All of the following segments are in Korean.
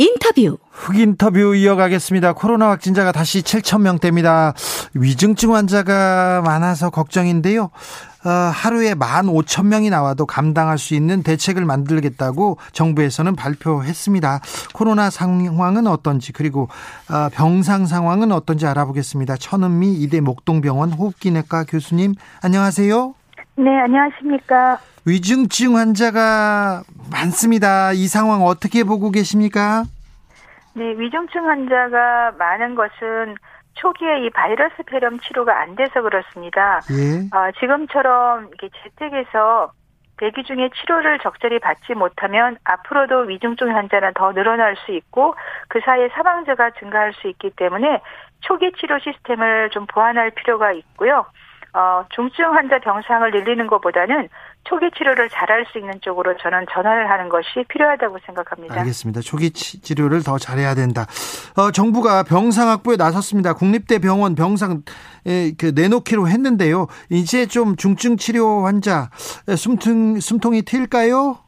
인터뷰 흑 인터뷰 이어가겠습니다. 코로나 확진자가 다시 7천 명대입니다. 위중증 환자가 많아서 걱정인데요. 어, 하루에 1만 5천 명이 나와도 감당할 수 있는 대책을 만들겠다고 정부에서는 발표했습니다. 코로나 상황은 어떤지 그리고 어, 병상 상황은 어떤지 알아보겠습니다. 천은미 이대 목동병원 호흡기내과 교수님 안녕하세요. 네, 안녕하십니까. 위중증 환자가 많습니다. 이 상황 어떻게 보고 계십니까? 네, 위중증 환자가 많은 것은 초기에 이 바이러스 폐렴 치료가 안 돼서 그렇습니다. 예. 어, 지금처럼 이렇게 재택에서 대기 중에 치료를 적절히 받지 못하면 앞으로도 위중증 환자는 더 늘어날 수 있고 그 사이에 사망자가 증가할 수 있기 때문에 초기 치료 시스템을 좀 보완할 필요가 있고요. 어, 중증 환자 병상을 늘리는 것보다는 초기 치료를 잘할 수 있는 쪽으로 저는 전환을 하는 것이 필요하다고 생각합니다. 알겠습니다. 초기 치, 치료를 더 잘해야 된다. 어, 정부가 병상 확보에 나섰습니다. 국립대 병원 병상 에, 그 내놓기로 했는데요. 이제 좀 중증 치료 환자 숨통 숨통이 트일까요?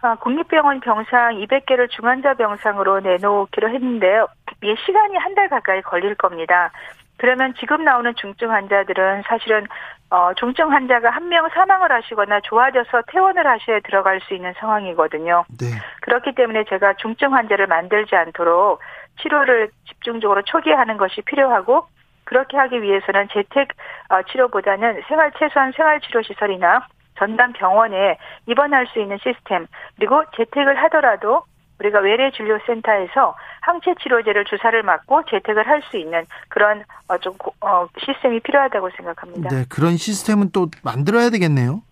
아, 국립병원 병상 200개를 중환자 병상으로 내놓기로 했는데요. 이 시간이 한 달 가까이 걸릴 겁니다. 그러면 지금 나오는 중증 환자들은 사실은 어, 중증 환자가 한 명 사망을 하시거나 좋아져서 퇴원을 하셔야 들어갈 수 있는 상황이거든요. 네. 그렇기 때문에 제가 중증 환자를 만들지 않도록 치료를 집중적으로 초기에 하는 것이 필요하고 그렇게 하기 위해서는 재택 어, 치료보다는 생활 최소한 생활 치료 시설이나 전담 병원에 입원할 수 있는 시스템 그리고 재택을 하더라도 우리가 외래 진료 센터에서 항체 치료제를 주사를 맞고 재택을 할 수 있는 그런 어, 좀 어, 시스템이 필요하다고 생각합니다. 네, 그런 시스템은 또 만들어야 되겠네요.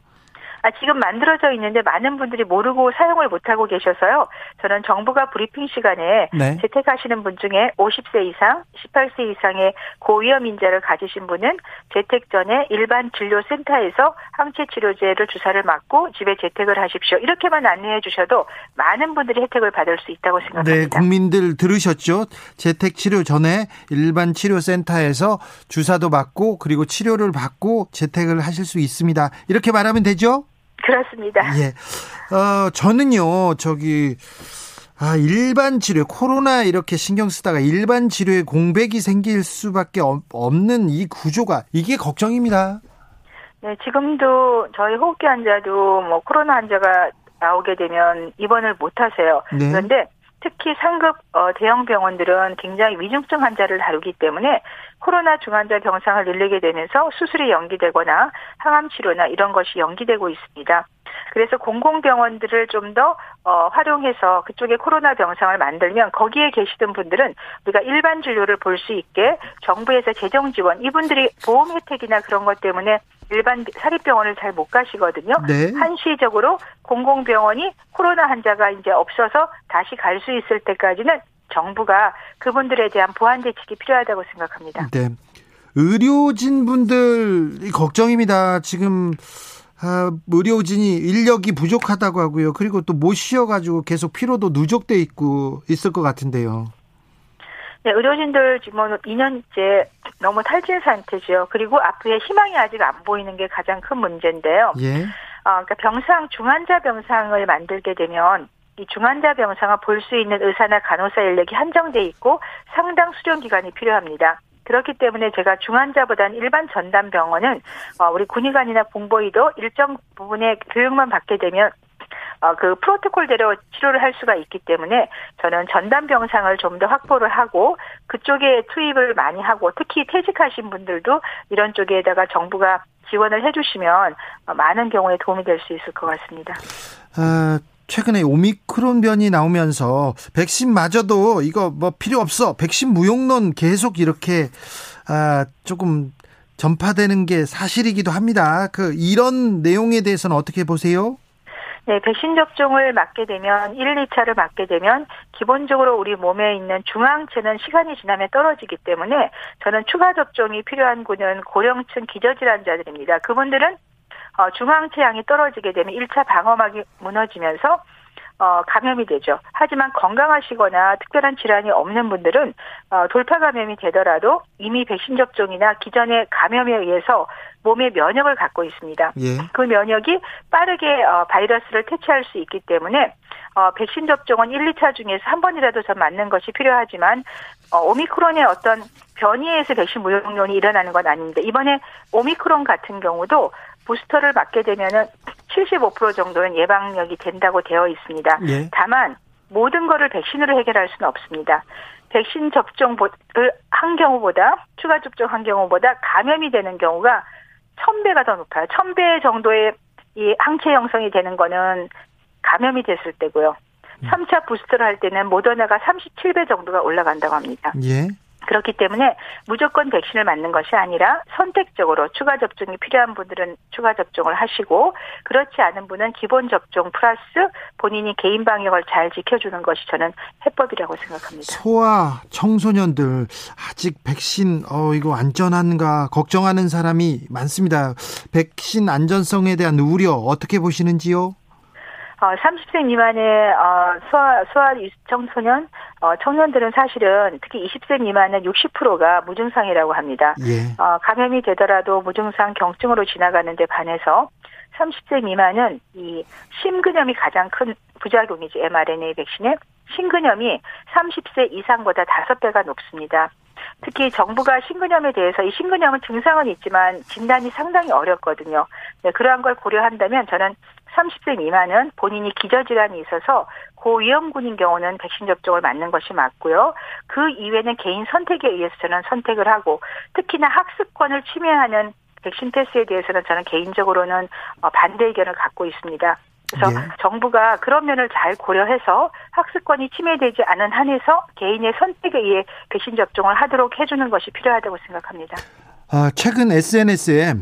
아, 지금 만들어져 있는데 많은 분들이 모르고 사용을 못하고 계셔서요. 저는 정부가 브리핑 시간에 네. 재택하시는 분 중에 50세 이상, 18세 이상의 고위험 인자를 가지신 분은 재택 전에 일반 진료센터에서 항체 치료제를 주사를 맞고 집에 재택을 하십시오. 이렇게만 안내해 주셔도 많은 분들이 혜택을 받을 수 있다고 네, 생각합니다. 국민들 들으셨죠? 재택 치료 전에 일반 치료 센터에서 주사도 맞고 그리고 치료를 받고 재택을 하실 수 있습니다. 이렇게 말하면 되죠? 그렇습니다. 예. 어, 저는요, 저기, 아, 일반 치료, 코로나 이렇게 신경 쓰다가 일반 치료에 공백이 생길 수밖에 없- 없는 이 구조가, 이게 걱정입니다. 네, 지금도 저희 호흡기 환자도 뭐 코로나 환자가 나오게 되면 입원을 못 하세요. 네. 그런데 특히 상급 어, 대형 병원들은 굉장히 위중증 환자를 다루기 때문에 코로나 중환자 병상을 늘리게 되면서 수술이 연기되거나 항암 치료나 이런 것이 연기되고 있습니다. 그래서 공공병원들을 좀더 어, 활용해서 그쪽에 코로나 병상을 만들면 거기에 계시던 분들은 우리가 일반 진료를 볼 수 있게 정부에서 재정 지원 이분들이 보험 혜택이나 그런 것 때문에 일반 사립병원을 잘 못 가시거든요. 네. 한시적으로 공공병원이 코로나 환자가 이제 없어서 다시 갈 수 있을 때까지는 정부가 그분들에 대한 보완 대책이 필요하다고 생각합니다. 네. 의료진 분들 걱정입니다. 지금 아, 의료진이 인력이 부족하다고 하고요. 그리고 또 못 쉬어가지고 계속 피로도 누적돼 있고 있을 것 같은데요. 네, 의료진들 지금 2년째 너무 탈진 상태죠. 그리고 앞으로의 희망이 아직 안 보이는 게 가장 큰 문제인데요. 예. 어, 그러니까 병상 중환자 병상을 만들게 되면 이 중환자 병상을 볼수 있는 의사나 간호사 인력이 한정돼 있고 상당 수련 기간이 필요합니다. 그렇기 때문에 제가 중환자보다는 일반 전담 병원은 어, 우리 군의관이나 공보의도 일정 부분의 교육만 받게 되면 어, 그 프로토콜대로 치료를 할 수가 있기 때문에 저는 전담 병상을 좀 더 확보를 하고 그쪽에 투입을 많이 하고 특히 퇴직하신 분들도 이런 쪽에다가 정부가 지원을 해주시면 어, 많은 경우에 도움이 될 수 있을 것 같습니다. 아, 최근에 오미크론 변이 나오면서 백신 맞아도 이거 뭐 필요 없어. 백신 무용론 계속 이렇게 아, 조금 전파되는 게 사실이기도 합니다. 그 이런 내용에 대해서는 어떻게 보세요? 네, 백신 접종을 맞게 되면 1, 2차를 맞게 되면 기본적으로 우리 몸에 있는 중앙체는 시간이 지나면 떨어지기 때문에 저는 추가 접종이 필요한 군은 고령층 기저질환자들입니다. 그분들은 어, 중앙 체 양이 떨어지게 되면 1차 방어막이 무너지면서 어, 감염이 되죠. 하지만 건강하시거나 특별한 질환이 없는 분들은 어, 돌파 감염이 되더라도 이미 백신 접종이나 기존의 감염에 의해서 몸의 면역을 갖고 있습니다. 예. 그 면역이 빠르게 어, 바이러스를 퇴치할 수 있기 때문에 어, 백신 접종은 1, 2차 중에서 한 번이라도 전 맞는 것이 필요하지만 어, 오미크론의 어떤 변이에서 백신 무용론이 일어나는 건 아닙니다. 이번에 오미크론 같은 경우도 부스터를 맞게 되면은 75% 정도는 예방력이 된다고 되어 있습니다. 예. 다만 모든 것을 백신으로 해결할 수는 없습니다. 백신 접종을 한 경우보다 추가 접종한 경우보다 감염이 되는 경우가 1000배가 더 높아요. 1000배 정도의 이 항체 형성이 되는 거는 감염이 됐을 때고요. 3차 음. 부스터를 할 때는 모더나가 37배 정도가 올라간다고 합니다. 예. 그렇기 때문에 무조건 백신을 맞는 것이 아니라 선택적으로 추가 접종이 필요한 분들은 추가 접종을 하시고 그렇지 않은 분은 기본 접종 플러스 본인이 개인 방역을 잘 지켜주는 것이 저는 해법이라고 생각합니다. 소아 청소년들 아직 백신 어 이거 안전한가 걱정하는 사람이 많습니다. 백신 안전성에 대한 우려 어떻게 보시는지요? 어, 30세 미만의 어, 소아 소아 청소년 어, 청년들은 사실은 특히 20세 미만은 60%가 무증상이라고 합니다. 예. 어, 감염이 되더라도 무증상 경증으로 지나가는데 반해서 30세 미만은 이 심근염이 가장 큰 부작용이지 mRNA 백신의 심근염이 30세 이상보다 5배가 높습니다. 특히 정부가 심근염에 대해서 이 심근염은 증상은 있지만 진단이 상당히 어렵거든요. 네, 그러한 걸 고려한다면 저는 30세 미만은 본인이 기저질환이 있어서 고위험군인 경우는 백신 접종을 맞는 것이 맞고요. 그 이외에는 개인 선택에 의해서 저는 선택을 하고 특히나 학습권을 침해하는 백신 패스에 대해서는 저는 개인적으로는 어, 반대 의견을 갖고 있습니다. 그래서 예. 정부가 그런 면을 잘 고려해서 학습권이 침해되지 않은 한에서 개인의 선택에 의해 백신 접종을 하도록 해주는 것이 필요하다고 생각합니다. 아, 최근 SNS에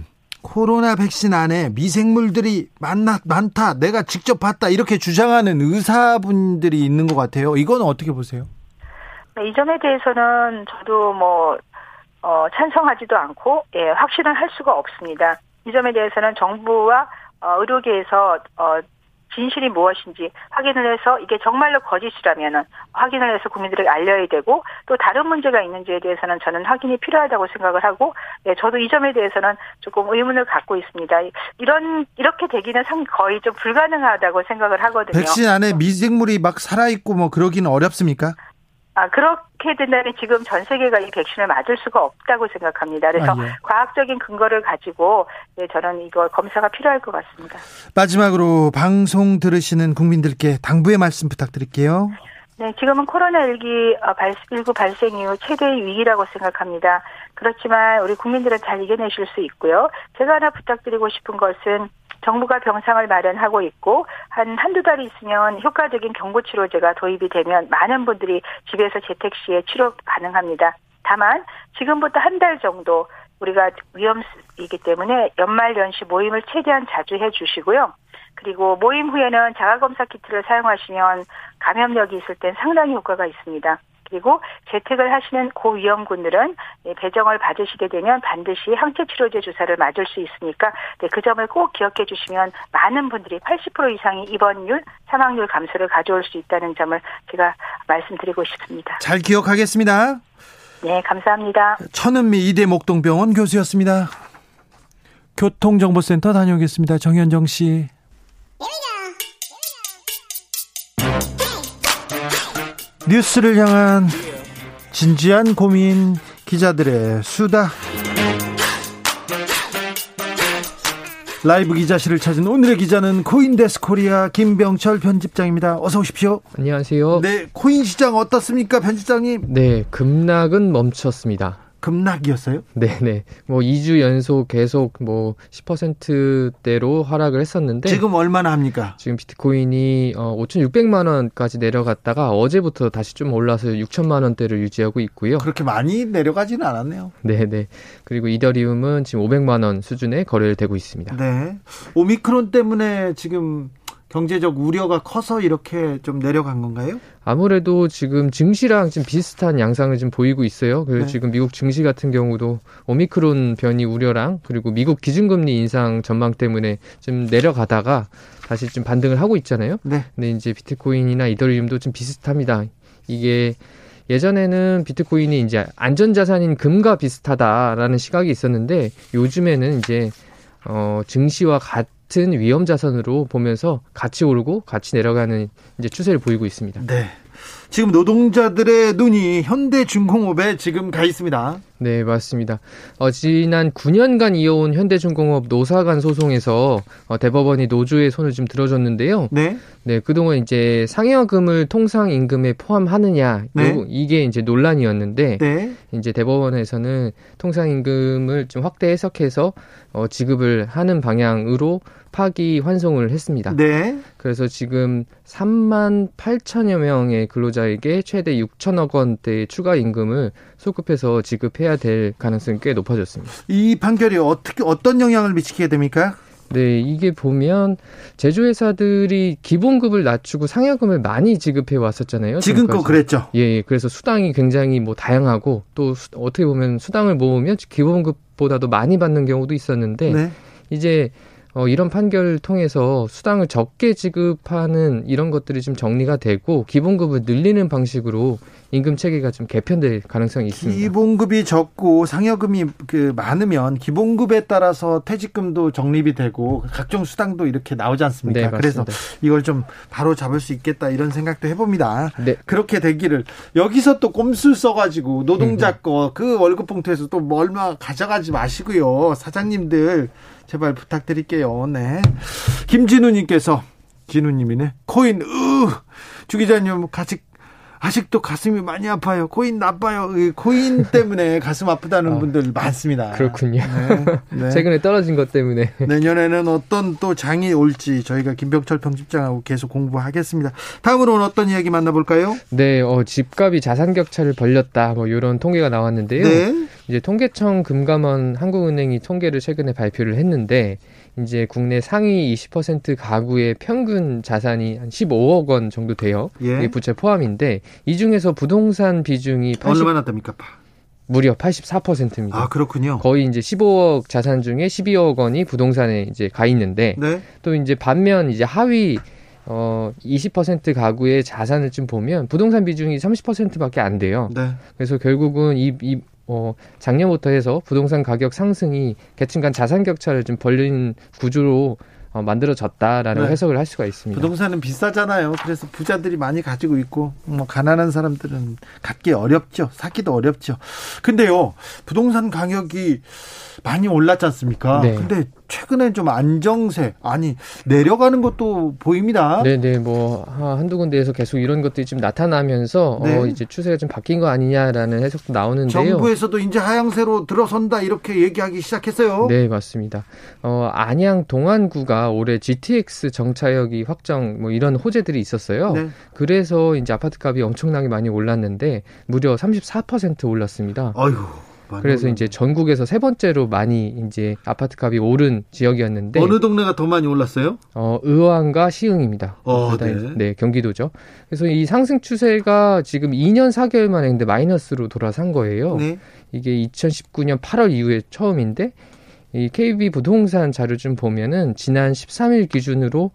코로나 백신 안에 미생물들이 많나, 많다, 내가 직접 봤다, 이렇게 주장하는 의사분들이 있는 것 같아요. 이건 어떻게 보세요? 네, 이 점에 대해서는 저도 뭐, 어, 찬성하지도 않고, 예, 확신을 할 수가 없습니다. 이 점에 대해서는 정부와 어, 의료계에서 어, 진실이 무엇인지 확인을 해서 이게 정말로 거짓이라면 확인을 해서 국민들에게 알려야 되고 또 다른 문제가 있는지에 대해서는 저는 확인이 필요하다고 생각을 하고 예, 저도 이 점에 대해서는 조금 의문을 갖고 있습니다. 이런 이렇게 되기는 상 거의 좀 불가능하다고 생각을 하거든요. 백신 안에 미생물이 막 살아 있고 뭐 그러기는 어렵습니까? 아, 그렇게 된다면 지금 전 세계가 이 백신을 맞을 수가 없다고 생각합니다. 그래서 아, 예. 과학적인 근거를 가지고 네, 저는 이거 검사가 필요할 것 같습니다. 마지막으로 방송 들으시는 국민들께 당부의 말씀 부탁드릴게요. 네, 지금은 코로나19 어, 발생 이후 최대의 위기라고 생각합니다. 그렇지만 우리 국민들은 잘 이겨내실 수 있고요. 제가 하나 부탁드리고 싶은 것은 정부가 병상을 마련하고 있고 한 한두 달이 있으면 효과적인 경보치료제가 도입이 되면 많은 분들이 집에서 재택 시에 치료 가능합니다. 다만 지금부터 한 달 정도 우리가 위험이기 때문에 연말 연시 모임을 최대한 자주 해 주시고요. 그리고 모임 후에는 자가검사 키트를 사용하시면 감염력이 있을 땐 상당히 효과가 있습니다. 그리고 재택을 하시는 고위험군들은 네, 배정을 받으시게 되면 반드시 항체 치료제 주사를 맞을 수 있으니까 네, 그 점을 꼭 기억해 주시면 많은 분들이 80% 이상의 입원율, 사망률 감소를 가져올 수 있다는 점을 제가 말씀드리고 싶습니다. 잘 기억하겠습니다. 네, 감사합니다. 천은미 이대 목동병원 교수였습니다. 교통정보센터 다녀오겠습니다. 정현정 씨. 뉴스를 향한 진지한 고민 기자들의 수다 라이브 기자실을 찾은 오늘의 기자는 코인데스크 코리아 김병철 편집장입니다. 어서 오십시오. 안녕하세요. 네, 코인 시장 어떻습니까, 편집장님? 네, 급락은 멈췄습니다. 급락이었어요? 네네. 뭐 2주 연속 계속 뭐 10%대로 하락을 했었는데 지금 얼마나 합니까? 지금 비트코인이 어 5,600만 원까지 내려갔다가 어제부터 다시 좀 올라서 6천만 원대를 유지하고 있고요. 그렇게 많이 내려가지는 않았네요. 네네. 그리고 이더리움은 지금 500만 원 수준에 거래를 되고 있습니다. 네. 오미크론 때문에 지금 경제적 우려가 커서 이렇게 좀 내려간 건가요? 아무래도 지금 증시랑 좀 비슷한 양상을 지금 보이고 있어요. 그리고 네. 지금 미국 증시 같은 경우도 오미크론 변이 우려랑 그리고 미국 기준금리 인상 전망 때문에 좀 내려가다가 다시 좀 반등을 하고 있잖아요. 네. 근데 이제 비트코인이나 이더리움도 좀 비슷합니다. 이게 예전에는 비트코인이 이제 안전자산인 금과 비슷하다라는 시각이 있었는데 요즘에는 이제 어 증시와 같 은 위험 자산으로 보면서 같이 오르고 같이 내려가는 이제 추세를 보이고 있습니다. 네. 지금 노동자들의 눈이 현대중공업에 지금 가 있습니다. 네, 맞습니다. 어, 지난 9년간 이어온 현대중공업 노사 간 소송에서 어, 대법원이 노조의 손을 좀 들어줬는데요. 네. 네, 그동안 이제 상여금을 통상 임금에 포함하느냐, 네. 요- 이게 이제 논란이었는데, 네. 이제 대법원에서는 통상 임금을 좀 확대 해석해서 어, 지급을 하는 방향으로 파기 환송을 했습니다. 네. 그래서 지금 3만 8천여 명의 근로자 에게 최대 6천억 원대의 추가 임금을 소급해서 지급해야 될 가능성이 꽤 높아졌습니다. 이 판결이 어떻게 어떤 영향을 미치게 됩니까? 네, 이게 보면 제조회사들이 기본급을 낮추고 상여금을 많이 지급해 왔었잖아요. 지금껏. 그랬죠. 예, 예. 그래서 수당이 굉장히 뭐 다양하고 또 수- 어떻게 보면 수당을 모으면 기본급보다도 많이 받는 경우도 있었는데 네. 이제 어, 이런 판결을 통해서 수당을 적게 지급하는 이런 것들이 좀 정리가 되고 기본급을 늘리는 방식으로 임금 체계가 좀 개편될 가능성이 있습니다. 기본급이 적고 상여금이 그 많으면 기본급에 따라서 퇴직금도 적립이 되고 각종 수당도 이렇게 나오지 않습니까? 네, 그래서 맞습니다. 이걸 좀 바로 잡을 수 있겠다 이런 생각도 해봅니다. 네. 그렇게 되기를 여기서 또 꼼수 써가지고 노동자 거 그 월급 봉투에서 또 얼마 가져가지 마시고요 사장님들 제발 부탁드릴게요. 네. 김진우님께서 진우님이네 코인 으 주 기자님 같이 아직도 가슴이 많이 아파요. 코인 나빠요. 이 코인 때문에 가슴 아프다는 아, 분들 많습니다. 그렇군요. 네. 네. 최근에 떨어진 것 때문에 내년에는 어떤 또 장이 올지 저희가 김병철 평집장하고 계속 공부하겠습니다. 다음으로는 어떤 이야기 만나볼까요? 네, 어, 집값이 자산 격차를 벌렸다. 뭐 이런 통계가 나왔는데요. 네. 이제 통계청 금감원 한국은행이 통계를 최근에 발표를 했는데 이제 국내 상위 20% 가구의 평균 자산이 한 15억 원 정도 돼요. 예. 부채 포함인데 이 중에서 부동산 비중이 80, 얼마나 됩니까? 무려 84%입니다. 아 그렇군요. 거의 이제 15억 자산 중에 12억 원이 부동산에 이제 가 있는데 네. 또 이제 반면 이제 하위 어 20% 가구의 자산을 좀 보면 부동산 비중이 30%밖에 안 돼요. 네. 그래서 결국은 이, 이, 어, 작년부터 해서 부동산 가격 상승이 계층 간 자산 격차를 좀 벌린 구조로 어, 만들어졌다라는 네. 해석을 할 수가 있습니다. 부동산은 비싸잖아요. 그래서 부자들이 많이 가지고 있고 뭐 가난한 사람들은 갖기 어렵죠. 사기도 어렵죠. 근데요. 부동산 가격이 많이 올랐지 않습니까? 네. 근데 최근에 좀 안정세 아니 내려가는 것도 보입니다. 네네 뭐 아, 한두 군데에서 계속 이런 것들이 좀 나타나면서 네. 어, 이제 추세가 좀 바뀐 거 아니냐라는 해석도 나오는데요. 정부에서도 이제 하향세로 들어선다 이렇게 얘기하기 시작했어요. 네, 맞습니다. 어, 안양 동안구가 올해 GTX 정차역이 확정 뭐 이런 호재들이 있었어요. 네. 그래서 이제 아파트 값이 엄청나게 많이 올랐는데 무려 34% 올랐습니다. 아유. 많이 그래서. 이제 전국에서 세 번째로 많이 이제 아파트 값이 오른 지역이었는데 어느 동네가 더 많이 올랐어요? 어, 의왕과 시흥입니다. 어, 둘다 네. 네, 경기도죠. 그래서 이 상승 추세가 지금 2년 4개월 만에 근데 마이너스로 돌아선 거예요. 네. 이게 2019년 8월 이후에 처음인데 이 KB 부동산 자료 좀 보면은 지난 13일 기준으로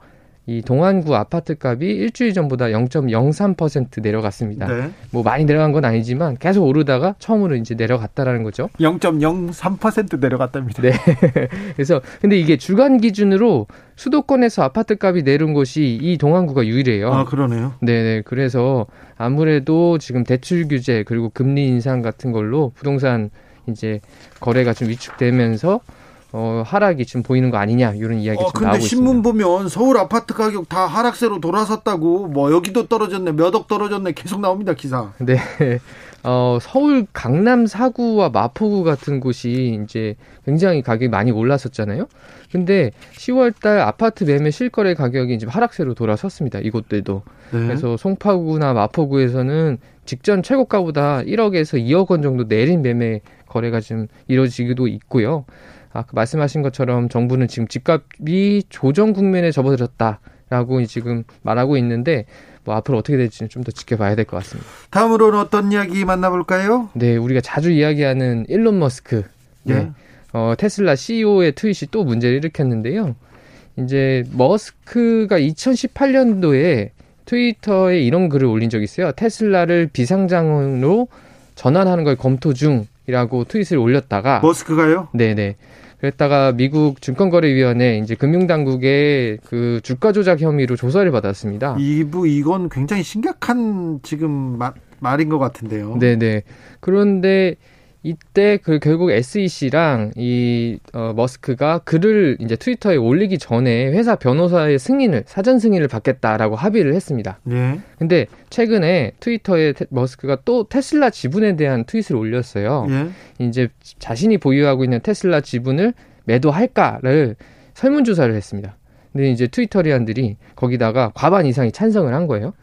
이 동안구 아파트 값이 일주일 전보다 0.03% 내려갔습니다. 네. 뭐 많이 내려간 건 아니지만 계속 오르다가 처음으로 이제 내려갔다라는 거죠. 0.03% 내려갔답니다. 네. 그래서 근데 이게 주간 기준으로 수도권에서 아파트 값이 내려온 곳이 이 동안구가 유일해요. 아, 그러네요. 네네. 그래서 아무래도 지금 대출 규제 그리고 금리 인상 같은 걸로 부동산 이제 거래가 좀 위축되면서 어, 하락이 지금 보이는 거 아니냐 이런 이야기 어, 좀 근데 나오고 신문 있습니다. 보면 서울 아파트 가격 다 하락세로 돌아섰다고 뭐 여기도 떨어졌네 몇 억 떨어졌네 계속 나옵니다 기사. 네. 어, 서울 강남 사구와 마포구 같은 곳이 이제 굉장히 가격이 많이 올랐었잖아요. 근데 10월 달 아파트 매매 실거래 가격이 이제 하락세로 돌아섰습니다. 이곳들도. 네. 그래서 송파구나 마포구에서는 직전 최고가보다 1억에서 2억 원 정도 내린 매매 거래가 좀 이루어지기도 있고요. 아까 말씀하신 것처럼 정부는 지금 집값이 조정 국면에 접어들었다. 라고 지금 말하고 있는데 뭐 앞으로 어떻게 될지는 좀 더 지켜봐야 될 것 같습니다. 다음으로는 어떤 이야기 만나볼까요? 네, 우리가 자주 이야기하는 일론 머스크. 네. 네. 어, 테슬라 CEO의 트윗이 또 문제를 일으켰는데요. 이제 머스크가 2018년도에 트위터에 이런 글을 올린 적이 있어요. 테슬라를 비상장으로 전환하는 걸 검토 중이라고 트윗을 올렸다가 머스크가요? 네네. 그랬다가 미국 증권거래위원회 이제 금융당국의 그 주가 조작 혐의로 조사를 받았습니다. 이부 이건 굉장히 심각한 지금 마, 말인 것 같은데요. 네네. 그런데 이때 그 결국 SEC랑 이 어, 머스크가 글을 이제 트위터에 올리기 전에 회사 변호사의 승인을 사전 승인을 받겠다라고 합의를 했습니다. 네. 근데 최근에 트위터에 테, 머스크가 또 테슬라 지분에 대한 트윗을 올렸어요. 예. 이제 자신이 보유하고 있는 테슬라 지분을 매도할까를 설문조사를 했습니다. 근데 이제 트위터리안들이 거기다가 과반 이상이 찬성을 한 거예요.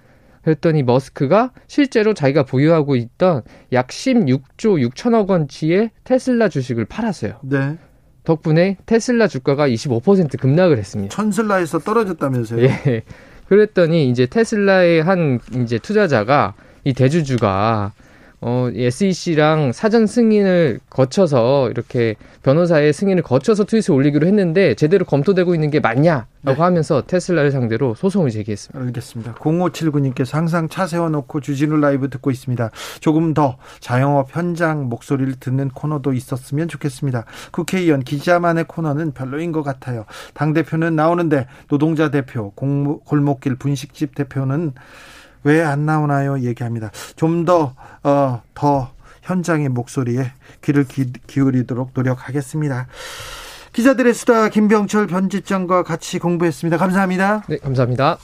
그랬더니 머스크가 실제로 자기가 보유하고 있던 약 16조 6천억 원치의 테슬라 주식을 팔았어요. 네. 덕분에 테슬라 주가가 25% 급락을 했습니다. 천슬라에서 떨어졌다면서요? 예. 그랬더니 이제 테슬라의 한 이제 투자자가 이 대주주가 어, SEC랑 사전 승인을 거쳐서 이렇게 변호사의 승인을 거쳐서 트윗을 올리기로 했는데 제대로 검토되고 있는 게 맞냐라고 네. 하면서 테슬라를 상대로 소송을 제기했습니다. 알겠습니다. 0579님께서 항상 차 세워놓고 주진우 라이브 듣고 있습니다. 조금 더 자영업 현장 목소리를 듣는 코너도 있었으면 좋겠습니다. 국회의원 기자만의 코너는 별로인 것 같아요. 당대표는 나오는데 노동자 대표, 공무, 골목길 분식집 대표는 왜 안 나오나요? 얘기합니다. 좀 더, 어, 더 현장의 목소리에 귀를 기, 기울이도록 노력하겠습니다. 기자들의 수다 김병철 편집장과 같이 공부했습니다. 감사합니다. 네, 감사합니다.